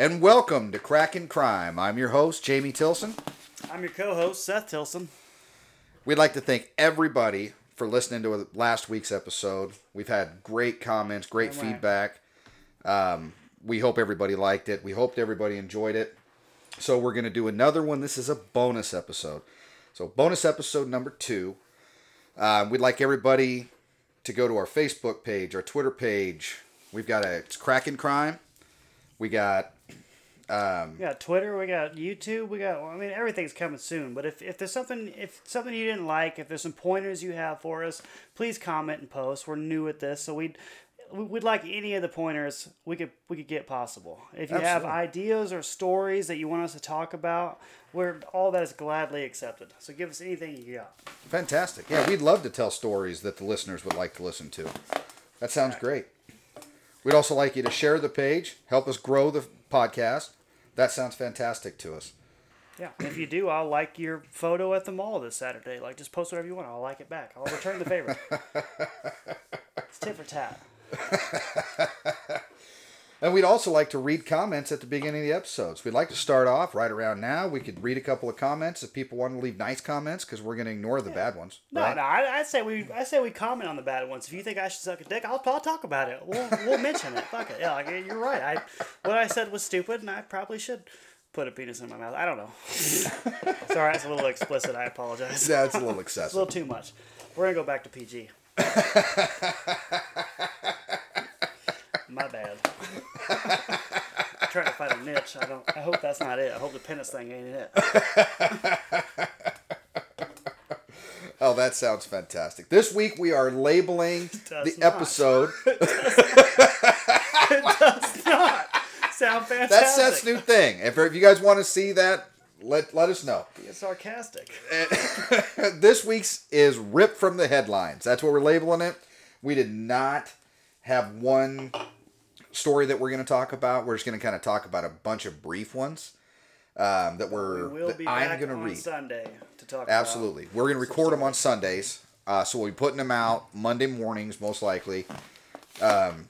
and welcome to Crackin' Crime. I'm your host, Jamie Tilson. I'm your co-host, Seth Tilson. We'd like to thank everybody for listening to last week's episode. We've had great comments, great right. feedback. Um, we hope everybody liked it. We hoped everybody enjoyed it. So we're going to do another one. This is a bonus episode. So bonus episode number two. Uh, we'd like everybody to go to our Facebook page, our Twitter page. We've got a it's Crackin' Crime. We got Um, we got Twitter, we got YouTube, we got. I mean, everything's coming soon. But if, if there's something, if something you didn't like, if there's some pointers you have for us, please comment and post. We're new at this, so we'd we'd like any of the pointers we could we could get possible. If you have ideas or stories that you want us to talk about, we're all that is gladly accepted. So give us anything you got. Fantastic. Yeah, we'd love to tell stories that the listeners would like to listen to. That sounds great. We'd also like you to share the page, help us grow the podcast. That sounds fantastic to us. Yeah. If you do, I'll like your photo at the mall this Saturday. Like, just post whatever you want. I'll like it back. I'll return the favor. it's tit for tat. And we'd also like to read comments at the beginning of the episodes. We'd like to start off right around now. We could read a couple of comments if people want to leave nice comments because we're going to ignore the bad ones. No, right? no, I, I say we, I say we comment on the bad ones. If you think I should suck a dick, I'll, I'll talk about it. We'll, we'll mention it. Fuck it. Yeah, like, you're right. I, what I said was stupid, and I probably should put a penis in my mouth. I don't know. Sorry, that's a little explicit. I apologize. That's a little It's a little too much. We're gonna go back to PG. My bad. I'm trying to find a niche. I don't. I hope that's not it. I hope the penis thing ain't it. Oh, that sounds fantastic. This week we are labeling the does not. episode. Sound fantastic. That's Seth's new thing. If, if you guys want to see that, let let us know. It's sarcastic. this week's is ripped from the headlines. That's what we're labeling it. We did not have one story that we're going to talk about. We're just going to kind of talk about a bunch of brief ones um, that We we're will that be I'm going to read. Sunday to talk. Absolutely, we're going to record them on Sundays. Uh, so we'll be putting them out Monday mornings, most likely, um,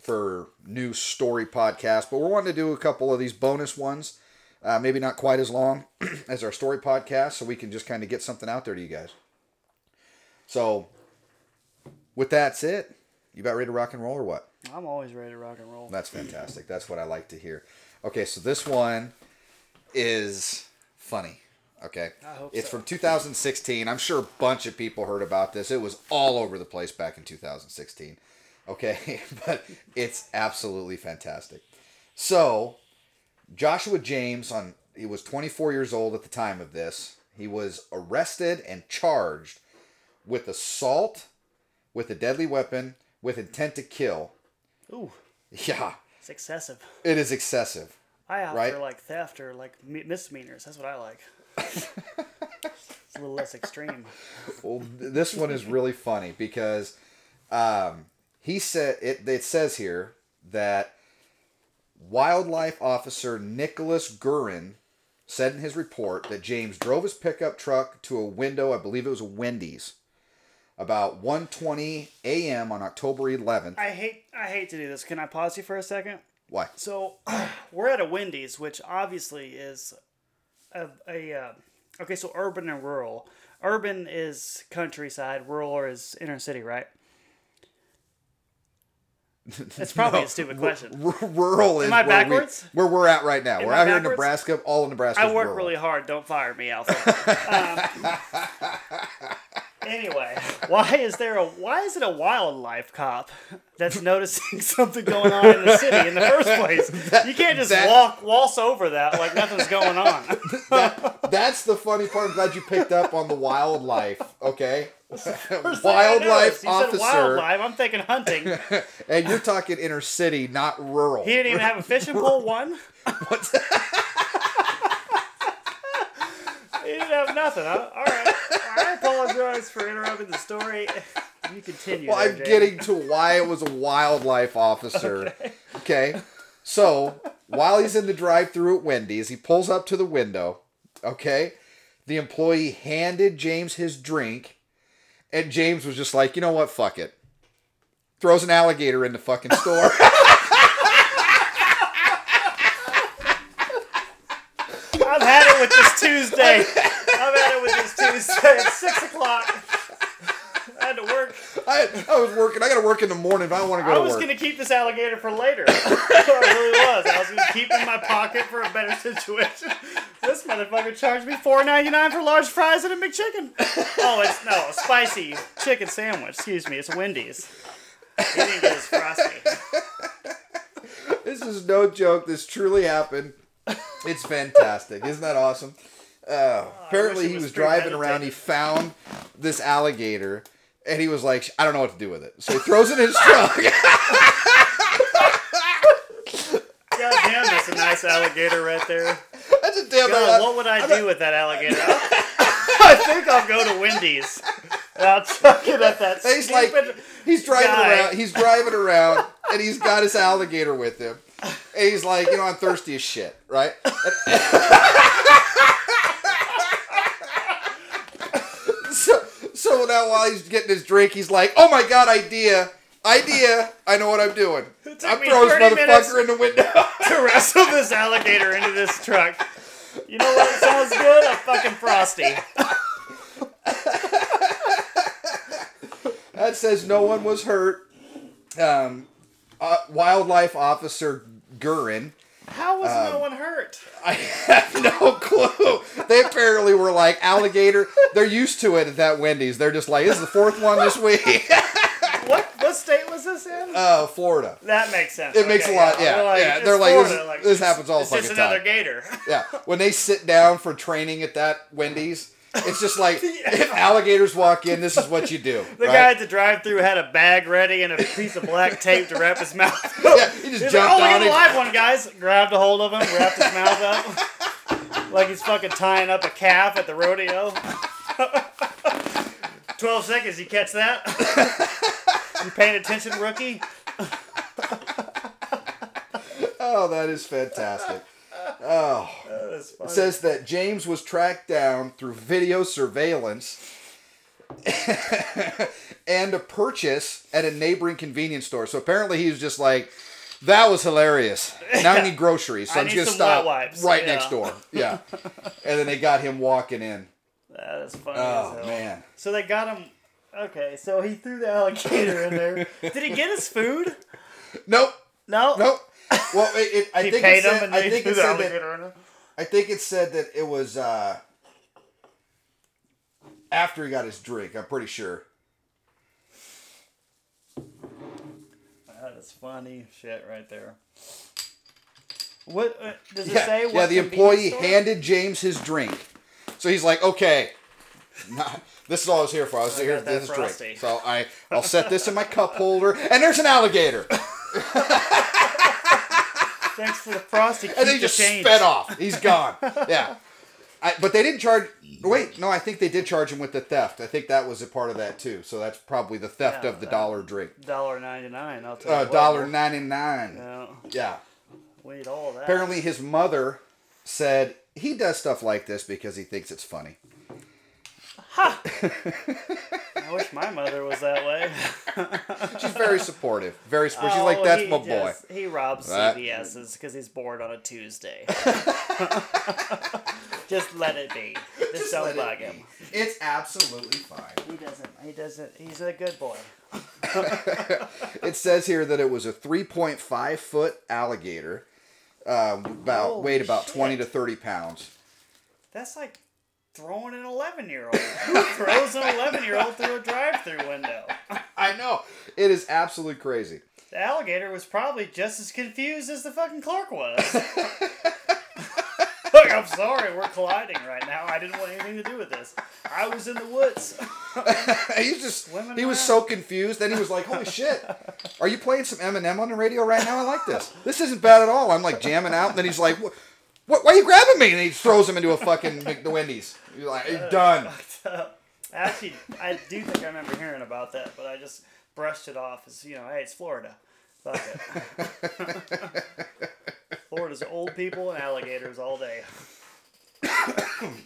for new story podcast. But we're wanting to do a couple of these bonus ones. Uh, maybe not quite as long as our story podcast, so we can just kind of get something out there to you guys. So, with that said, you about ready to rock and roll or what? I'm always ready to rock and roll. That's fantastic. That's what I like to hear. Okay, so this one is funny. Okay, I hope it's so. from 2016. I'm sure a bunch of people heard about this. It was all over the place back in 2016. Okay, but it's absolutely fantastic. So, Joshua James on he was 24 years old at the time of this. He was arrested and charged with assault with a deadly weapon with intent to kill. Ooh, Yeah, it's excessive. it is excessive. I opt Right. for like theft or like misdemeanors. That's what I like. it's a little less extreme. Well, this one is really funny because um, he said it. It says here that wildlife officer Nicholas Gurin said in his report that James drove his pickup truck to a window. I believe it was a Wendy's. About 1:20 a.m. on October 11th. I hate I hate to do this. Can I pause you for a second? Why? So we're at a Wendy's, which obviously is a, a uh, okay. So urban and rural. Urban is countryside. Rural is inner city, right? It's probably a stupid question. R- rural is I where, backwards? we, where we're at right now. we're I out here in? Nebraska. All of Nebraska. I work rural. really hard. Don't fire me, Alpha. um, anyway, why is there a why is it a wildlife cop that's noticing something going on in the city in the first place? you can't just that- walk waltz over that like nothing's going on. That, that's the funny part. I'm glad you picked up on the wildlife. Okay, First wildlife officer, Said wildlife. I'm thinking hunting. And you're talking inner city, not rural. He didn't even have a fishing pole. One. What's- He didn't have nothing. Huh? All right. I apologize for interrupting the story. You continue. well, there, I'm Jamie. getting to why it was a wildlife officer. Okay. So while he's in the drive-through at Wendy's, he pulls up to the window. Okay. The employee handed James his drink, and James was just like, you know what? Fuck it. Throws an alligator in the fucking store. it with this Tuesday. I'm at it with this Tuesday at six o'clock. I had to work. I, I was working. I got to work in the morning. if I want to go I to was work. gonna keep this alligator for later. I really was. I was gonna keep it in my pocket for a better situation. This motherfucker charged me four ninety nine for large fries and a McChicken. Oh, it's no a spicy chicken sandwich. Excuse me, it's Wendy's. He didn't get his frosty. This is no joke. This truly happened. It's fantastic. Isn't that awesome? Uh, apparently, it he was was driving around. He found this alligator, and he was like, "I don't know what to do with it." So he throws it in his truck. God damn, that's a nice alligator right there. That's a damn. God, what would I do with that alligator? I think I'll go to Wendy's. And I'll chuck it at that He's like, he's driving guy. around. He's driving around, and he's got his alligator with him. And he's like, you know, I'm thirsty as shit, right? so, so now while he's getting his drink, he's like, "Oh my god, idea, idea! I know what I'm doing. I'm throwing this 30 motherfucker in the window." to wrestle this alligator into this truck. You know what sounds good? A fucking frosty. that says no one was hurt. Um, uh, wildlife officer Gurin. How was Um, no one hurt? I have no clue. They apparently were like alligator. They're used to it at that Wendy's. They're just like, this is the fourth one this week. What what state was this in? uh, Florida. that makes sense. It makes a lot- yeah, They're like, yeah, they're like, this- Florida, this happens all the time. it's just another gator. Yeah. When they sit down for training at that Wendy's, it's just like if alligators walk in, this is what you do. The right? guy at the drive-through had a bag ready and a piece of black tape to wrap his mouth. Yeah, he just He's like, jumped oh, we on got a live one, guys. Grabbed a hold of him, wrapped his mouth up. like he's fucking tying up a calf at the rodeo. 12 seconds, you catch that? you paying attention, rookie? Oh, that is fantastic. Oh. Funny. It says that James was tracked down through video surveillance and a purchase at a neighboring convenience store. So apparently he was just like, that was hilarious. Now I need groceries, so I I'm just gonna stop right Yeah. next door. Yeah, and then they got him walking in. that is funny Oh as hell. man, So they got him. Okay, so he threw the alligator in there. Did he get his food? nope, No. nope. Well, it, it, I think paid it him said, and I think threw it the said that alligator in there. I think it said that it was uh, after he got his drink. I'm pretty sure. That is funny shit right there. What uh, does it Yeah, say? What yeah. The employee handed James his drink, so he's like, "Okay, this is all I was here for. I was I here for this Frosty." drink. So I, I'll set this in my cup holder, and there's an alligator, Thanks for the frosty. and he the just change. sped off. He's gone. Yeah, I, but they didn't charge. Wait, no, I think they did charge him with the theft. I think that was a part of that too. So that's probably the theft Yeah, of the that- dollar drink. Dollar ninety nine. I'll tell Uh, you. dollar ninety nine. Yeah, eat all that. Apparently, his mother said he does stuff like this because he thinks it's funny. I wish my mother was that way. She's very supportive. Very supportive. She's Oh, like, that's he my boy. just- he robs That- CVS's because he's bored on a Tuesday. just let it be. Just, Just don't let it bug be. him. It's absolutely fine. He doesn't. He doesn't. He's a good boy. It says here that it was a 3.5 foot alligator, um, about Holy weighed about shit. 20 to 30 pounds. That's like throwing an 11 year old. Who throws an 11 year old through a drive through window? I know. It is absolutely crazy. The alligator was probably just as confused as the fucking clerk was. Look, I'm sorry, we're colliding right now. I didn't want anything to do with this. I was in the woods. He's just Swimming he was so confused. Then he was like, "Holy shit, are you playing some Eminem on the radio right now? I like this. This isn't bad at all." I'm like jamming out, and then he's like, "What? What why are you grabbing me?" And he throws him into a fucking Mc- the Wendy's. He's like, "You're done." Actually, I do think I remember hearing about that, but I just brushed it off as, you know, hey, it's Florida. Fuck it. Florida's old people and alligators all day.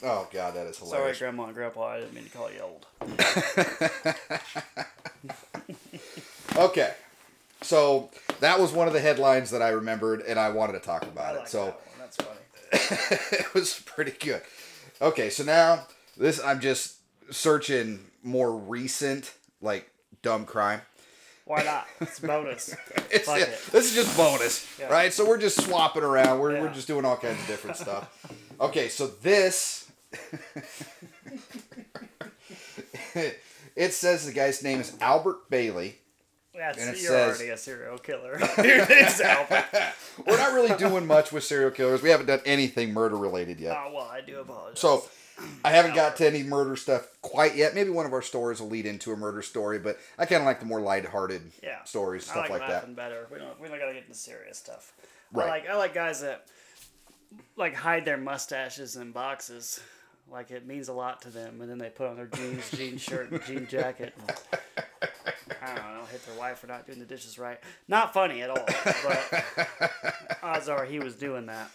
Oh god, that is hilarious. Sorry. Grandma and Grandpa, I didn't mean to call you old. Okay, so that was one of the headlines that I remembered, and I wanted to talk I about like it. So. That's funny. it was pretty good. Okay, so now this I'm just searching more recent like dumb crime. Why not? It's bonus. It's, yeah, it. This is just bonus, Yeah. right? So we're just swapping around. We're, we're just doing all kinds of different stuff. Okay, so this it says the guy's name is Albert Bailey. That's, And it you're says- already a serial killer. We're not really doing much with serial killers. We haven't done anything murder related yet. Oh, well, I do apologize. So I haven't got to any murder stuff quite yet. Maybe one of our stories will lead into a murder story, but I kind of like the more lighthearted yeah. stories, I stuff like, like, that. better. We don't we don't gotta get into serious stuff. Right. I like I like guys that like hide their mustaches in boxes. Like it means a lot to them, and then they put on their jeans, jean shirt, and jean jacket. And, I don't know, hit their wife for not doing the dishes right. Not funny at all, but odds are he was doing that.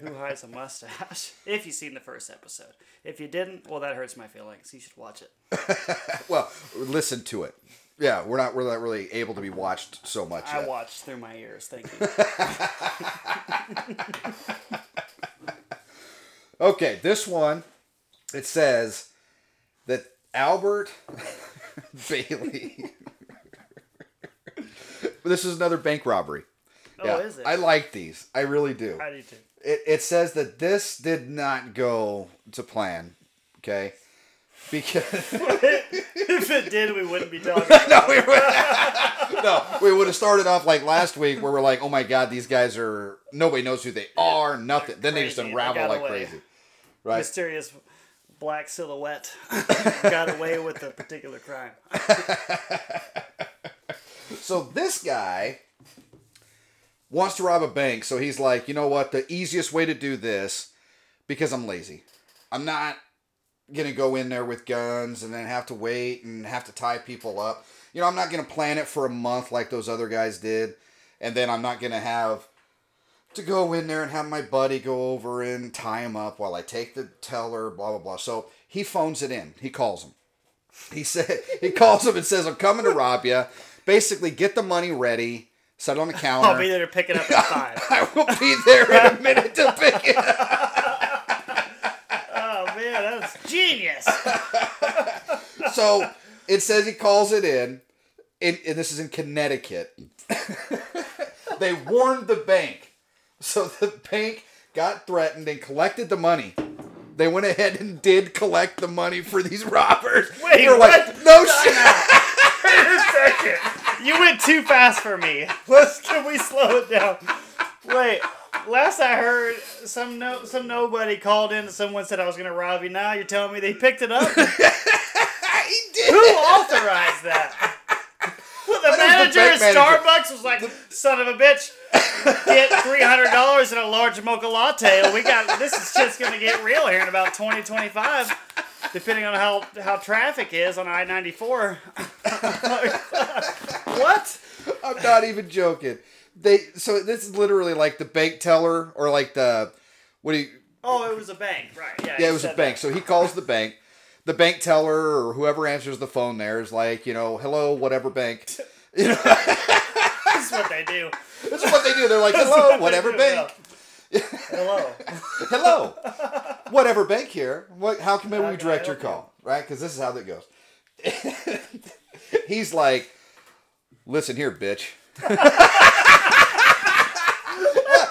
Who hides a mustache? If you've seen the first episode. If you didn't, well, that hurts my feelings. You should watch it. Well, listen to it. Yeah, we're not we're not really able to be watched so much I yet. watched through my ears. Thank you. Okay, this one it says that Albert Bailey. this is another bank robbery. Oh, is it? I like these. I really do. I do too. It, it says that this did not go to plan. Okay. Because if it did, we wouldn't be talking. About no, we would, no, we would have started off like last week where we're like, oh my god, these guys are nobody knows who they are, nothing. Then they just unravel like away. crazy, right? mysterious black silhouette got away with the particular crime. So this guy wants to rob a bank, so he's like, you know what? The easiest way to do this, because I'm lazy. I'm not gonna go in there with guns and then have to wait and have to tie people up. You know, I'm not gonna plan it for a month like those other guys did, and then I'm not gonna have to go in there and have my buddy go over and tie him up while I take the teller, blah blah blah. So he phones it in. He calls him. He said he calls him and says, "I'm coming to rob you. Basically, get the money ready, set it on the counter. I'll be there to pick it up at five. I will be there in a minute to pick it up." Oh man, that's genius. So it says he calls it in, and, and this is in Connecticut. they warned the bank, so the bank got threatened and collected the money. They went ahead and did collect the money for these robbers. Wait, They're like, what? no shit. Wait a second. You went too fast for me. Let's can we slow it down? Wait. Last I heard, some no, some nobody called in and someone said I was gonna rob you. Now you're telling me they picked it up? He did. Who authorized that? Well, the That is the manager at. Starbucks was like, "Son of a bitch, get three hundred dollars and a large mocha latte. We got this is just gonna get real here in about twenty twenty five, depending on how how traffic is on I ninety four. What? I'm not even joking. They so this is literally like the bank teller or like the what do you Oh, it was a bank, right? Yeah, Yeah, it was a bank. So he calls the bank. The bank teller or whoever answers the phone there is like, you know, hello, whatever bank. You know. That's what they do. that's what they do. They're like, hello, what whatever bank. yeah. Hello. Hello, whatever bank here. What? How can How we can direct your help you? call? Right? Because this is how that goes. He's like, listen here, bitch.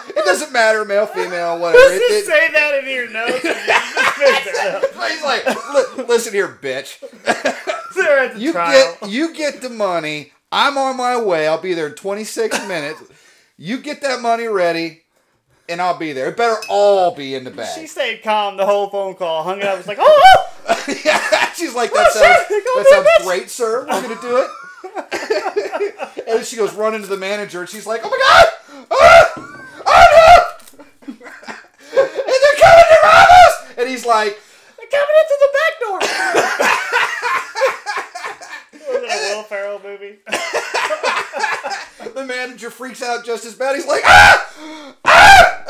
it doesn't matter, male, female, whatever. It- Just it- say that in your notes. And you just fix it up. he's like, listen here, bitch. They're at the You trial. get you get the money. I'm on my way. I'll be there in 26 minutes. You get that money ready, and I'll be there. It better all be in the bag. She stayed calm the whole phone call. Hung it up. Was like, oh, oh! yeah, she's like, that Oh, sounds, shit, that sounds this." great, sir. We're gonna do it. and she goes running to the manager, and she's like, oh my god, ah! oh no, and they're coming to rob us. And he's like, they're coming into the back door. Was it a Will Ferrell movie? the manager freaks out just as bad. He's like, ah! Ah!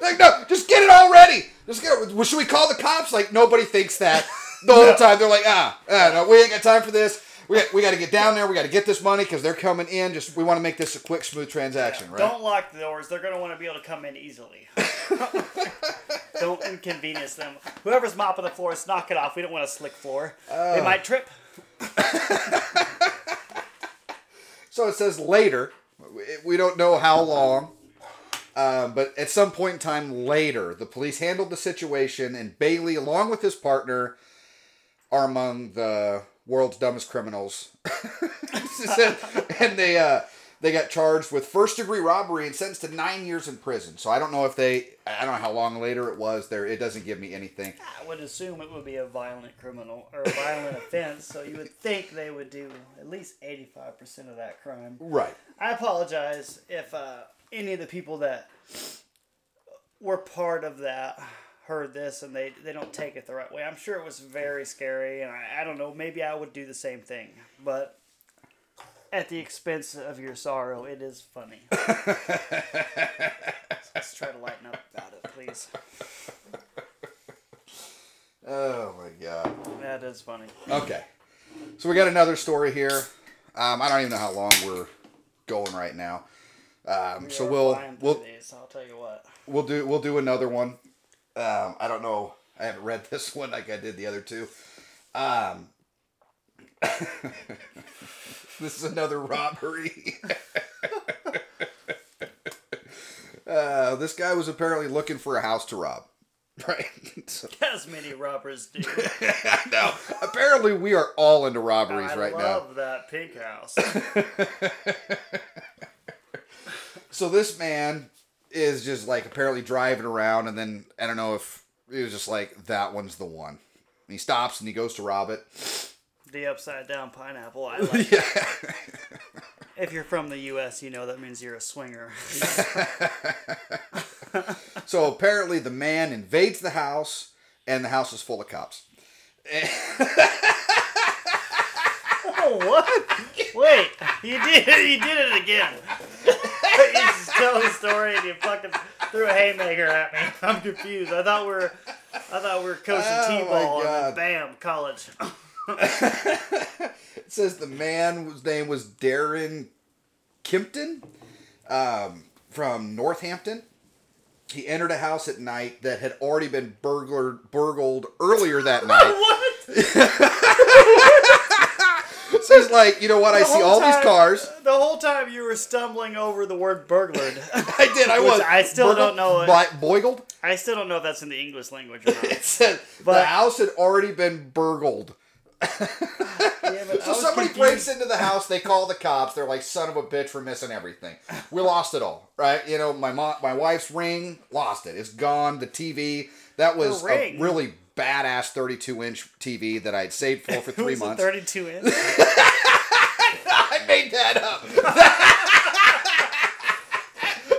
like, no, just get it all ready. Just get it. Well, should we call the cops? Like, nobody thinks that the whole time. They're like, ah, ah, no, we ain't got time for this. We got, we got to get down there. We got to get this money because they're coming in. Just we want to make this a quick, smooth transaction, Yeah, right? Don't lock the doors. They're going to want to be able to come in easily. don't inconvenience them. Whoever's mopping the floors, knock it off. We don't want a slick floor. Oh. they might trip. So it says later. We- We don't know how long, um, but at some point in time later, the police handled the situation, and Bailey, along with his partner, are among the world's dumbest criminals. and they uh, they got charged with first degree robbery and sentenced to nine years in prison. So I don't know if they, I don't know how long later it was. There, it doesn't give me anything. I would assume it would be a violent criminal or a violent offense, so you would think they would do at least 85% of that crime. Right. I apologize if uh, any of the people that were part of that heard this and they, they don't take it the right way. I'm sure it was very scary, and I, I don't know, maybe I would do the same thing. But at the expense of your sorrow, it is funny. Let's try to lighten up about it, please. Oh my god. That is funny. Okay. So we got another story here. Um, I don't even know how long we're going right now. Um, We so we'll we'll these, I'll tell you what. we'll do we'll do another one. Um, I don't know. I haven't read this one like I did the other two. Um, this is another robbery. uh, this guy was apparently looking for a house to rob. Right. So, As many robbers do. I know. Apparently, we are all into robberies I right now. I love that pink house. So this man is just like apparently driving around, and then I don't know if it was just like that one's the one. And he stops and he goes to rob it. the upside down pineapple. I like Yeah. If you're from the U.S., you know that means you're a swinger. So apparently the man invades the house, and the house is full of cops. oh, what? Wait, you did you did it again. you just tell the story and you fucking threw a haymaker at me. I'm confused. I thought we were I thought we were coaching Oh, t-ball and bam, college. It says the man's name was Darren Kimpton um, from Northampton. He entered a house at night that had already been burglared, burgled earlier that night. what? He's like, you know what? I see all these cars. The whole time you were stumbling over the word burglared. I did. I was. I still don't know it. Boi- Boigled. I still don't know if that's in the English language or It not. said the house had already been burgled. Yeah, So somebody confused. breaks into the house. They call the cops. They're like, "Son of a bitch, we're missing everything. We lost it all, right? You know, my mom, my wife's ring, lost it. It's gone. The TV that was a really badass 32 inch TV that I'd saved for for three was months. 32 inch. I made that up.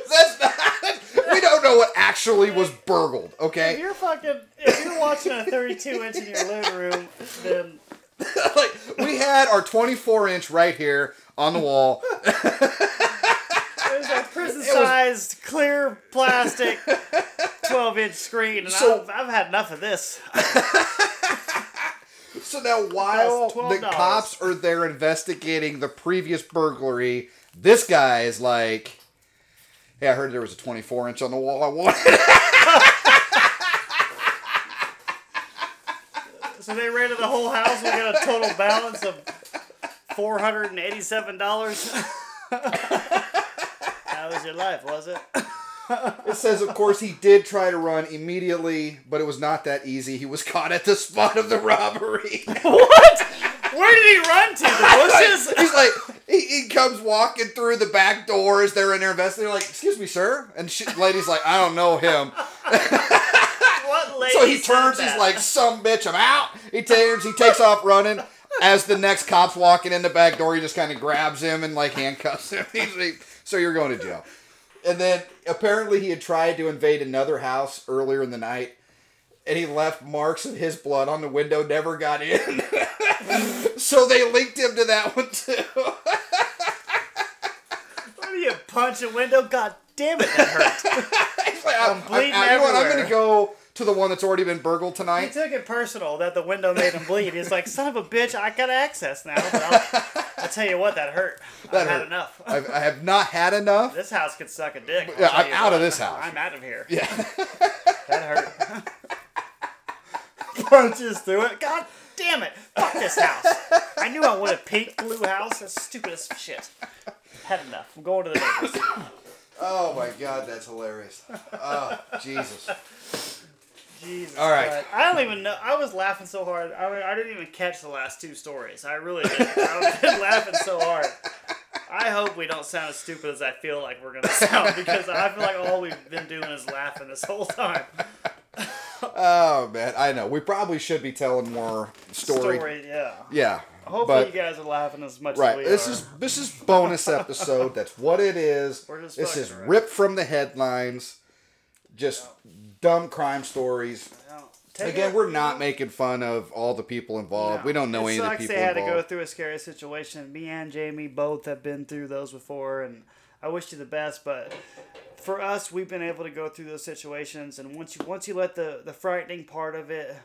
That's not. We don't know what actually was burgled. Okay. If you're fucking, if you're watching a 32 inch in your living room, then like we had our 24 inch right here on the wall. there's a prison-sized clear plastic 12 inch screen, and So- I've, I've had enough of this. So now, while the cops are there investigating the previous burglary, this guy is like, "Hey, I heard there was a 24 inch on the wall. I wanted." So they raided the whole house. We got a total balance of $487. How was your life, was it? It says, of course, he did try to run immediately, but it was not that easy. He was caught at the spot of the robbery. What? Where did he run to? The bushes? He's like, he, he comes walking through the back doors. They're in there investigating. They're like, "Excuse me, sir," and she, lady's like, "I don't know him." What lady So he turns. He's like, "Some bitch, I'm out." He turns. He takes off running. As the next cop's walking in the back door, he just kind of grabs him and like handcuffs him. He's like, "So you're going to jail." And then apparently he had tried to invade another house earlier in the night, and he left marks of his blood on the window. Never got in. so they linked him to that one too. What do you punch a window? God damn it, that hurt. Like, I'm, bleeding I'm- you know what, I'm gonna go to the one that's already been burgled tonight. He took it personal that the window made him bleed. He's like, son of a bitch, I got access now. I'll, I'll tell you what, that hurt. That I've had enough. I've, I have not had enough. This house could suck a dick. I'll yeah, I'm out of this house. I'm out of here. Yeah. That hurt. Punches through it. God damn it. Fuck this house. I knew I wanted a pink blue house. That's stupid as shit. Had enough. I'm going to the neighbors. Oh my god, that's hilarious. Oh, Jesus. Jesus All right. Christ. I don't even know. I was laughing so hard. I, mean, I didn't even catch the last two stories. I really did. I've been laughing so hard. I hope we don't sound as stupid as I feel like we're going to sound because I feel like all we've been doing is laughing this whole time. Oh man, I know. We probably should be telling more story. Story, yeah. Yeah. Hopefully but you guys are laughing as much as right, we this are. is this is bonus episode. That's what it is. We're just this is around. ripped from the headlines. Just dumb crime stories. Again, we're not making fun of all the people involved. No. We don't know it any of the sucks people they had involved. to go through a scary situation. Me and Jamie both have been through those before, and I wish you the best. But for us, we've been able to go through those situations, and once you once you let the the frightening part of it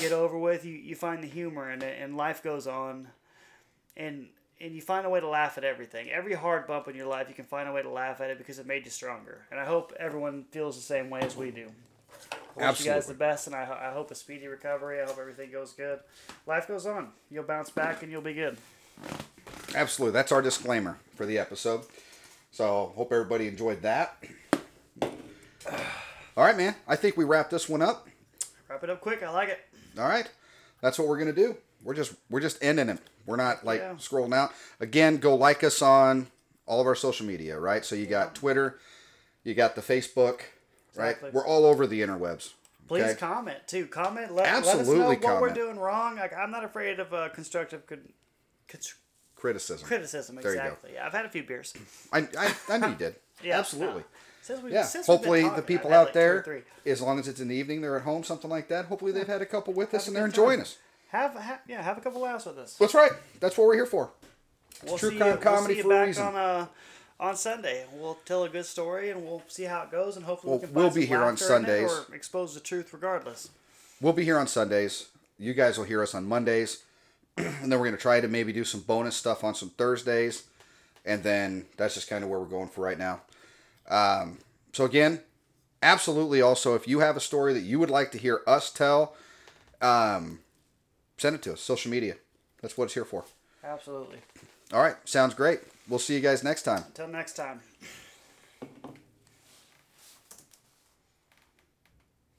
get over with, you you find the humor in it, and life goes on, and and you find a way to laugh at everything. Every hard bump in your life, you can find a way to laugh at it because it made you stronger. And I hope everyone feels the same way as we do. I wish you guys the best, and I, I hope a speedy recovery. I hope everything goes good. Life goes on. You'll bounce back, and you'll be good. Absolutely. That's our disclaimer for the episode. So hope everybody enjoyed that. All right, man. I think we wrap this one up. Wrap it up quick. I like it. All right. That's what we're gonna do. We're just we're just ending it. We're not like Yeah. scrolling out. Again, go like us on all of our social media, right? So you got Twitter, you got the Facebook, right? We're all over the interwebs. Please okay? comment too. Comment. Let, Absolutely let us know what we're doing wrong. Like, I'm not afraid of uh, constructive con- cons- Criticism. criticism. There you go. Exactly. Yeah, I've had a few beers. I, I, I knew you did. Yeah, Absolutely. no. Since we, Yeah. since Hopefully the people out like there, as long as it's in the evening, they're at home, something like that. Hopefully they've had a couple with us Have and they're good time. enjoying us. Have, have yeah, have a couple laughs with us. That's right. That's what we're here for. We'll true see crime you, we'll comedy see you back on uh, on Sunday. We'll tell a good story and we'll see how it goes and hopefully Well, we can we'll be here on laughter in it Sundays. or expose the truth regardless. We'll be here on Sundays. You guys will hear us on Mondays. and then we're going to try to maybe do some bonus stuff on some Thursdays. And then that's just kind of where we're going for right now. Um, so, again, absolutely also, if you have a story that you would like to hear us tell, um, send it to us. Social media. That's what it's here for. Absolutely. All right. Sounds great. We'll see you guys next time. Until next time.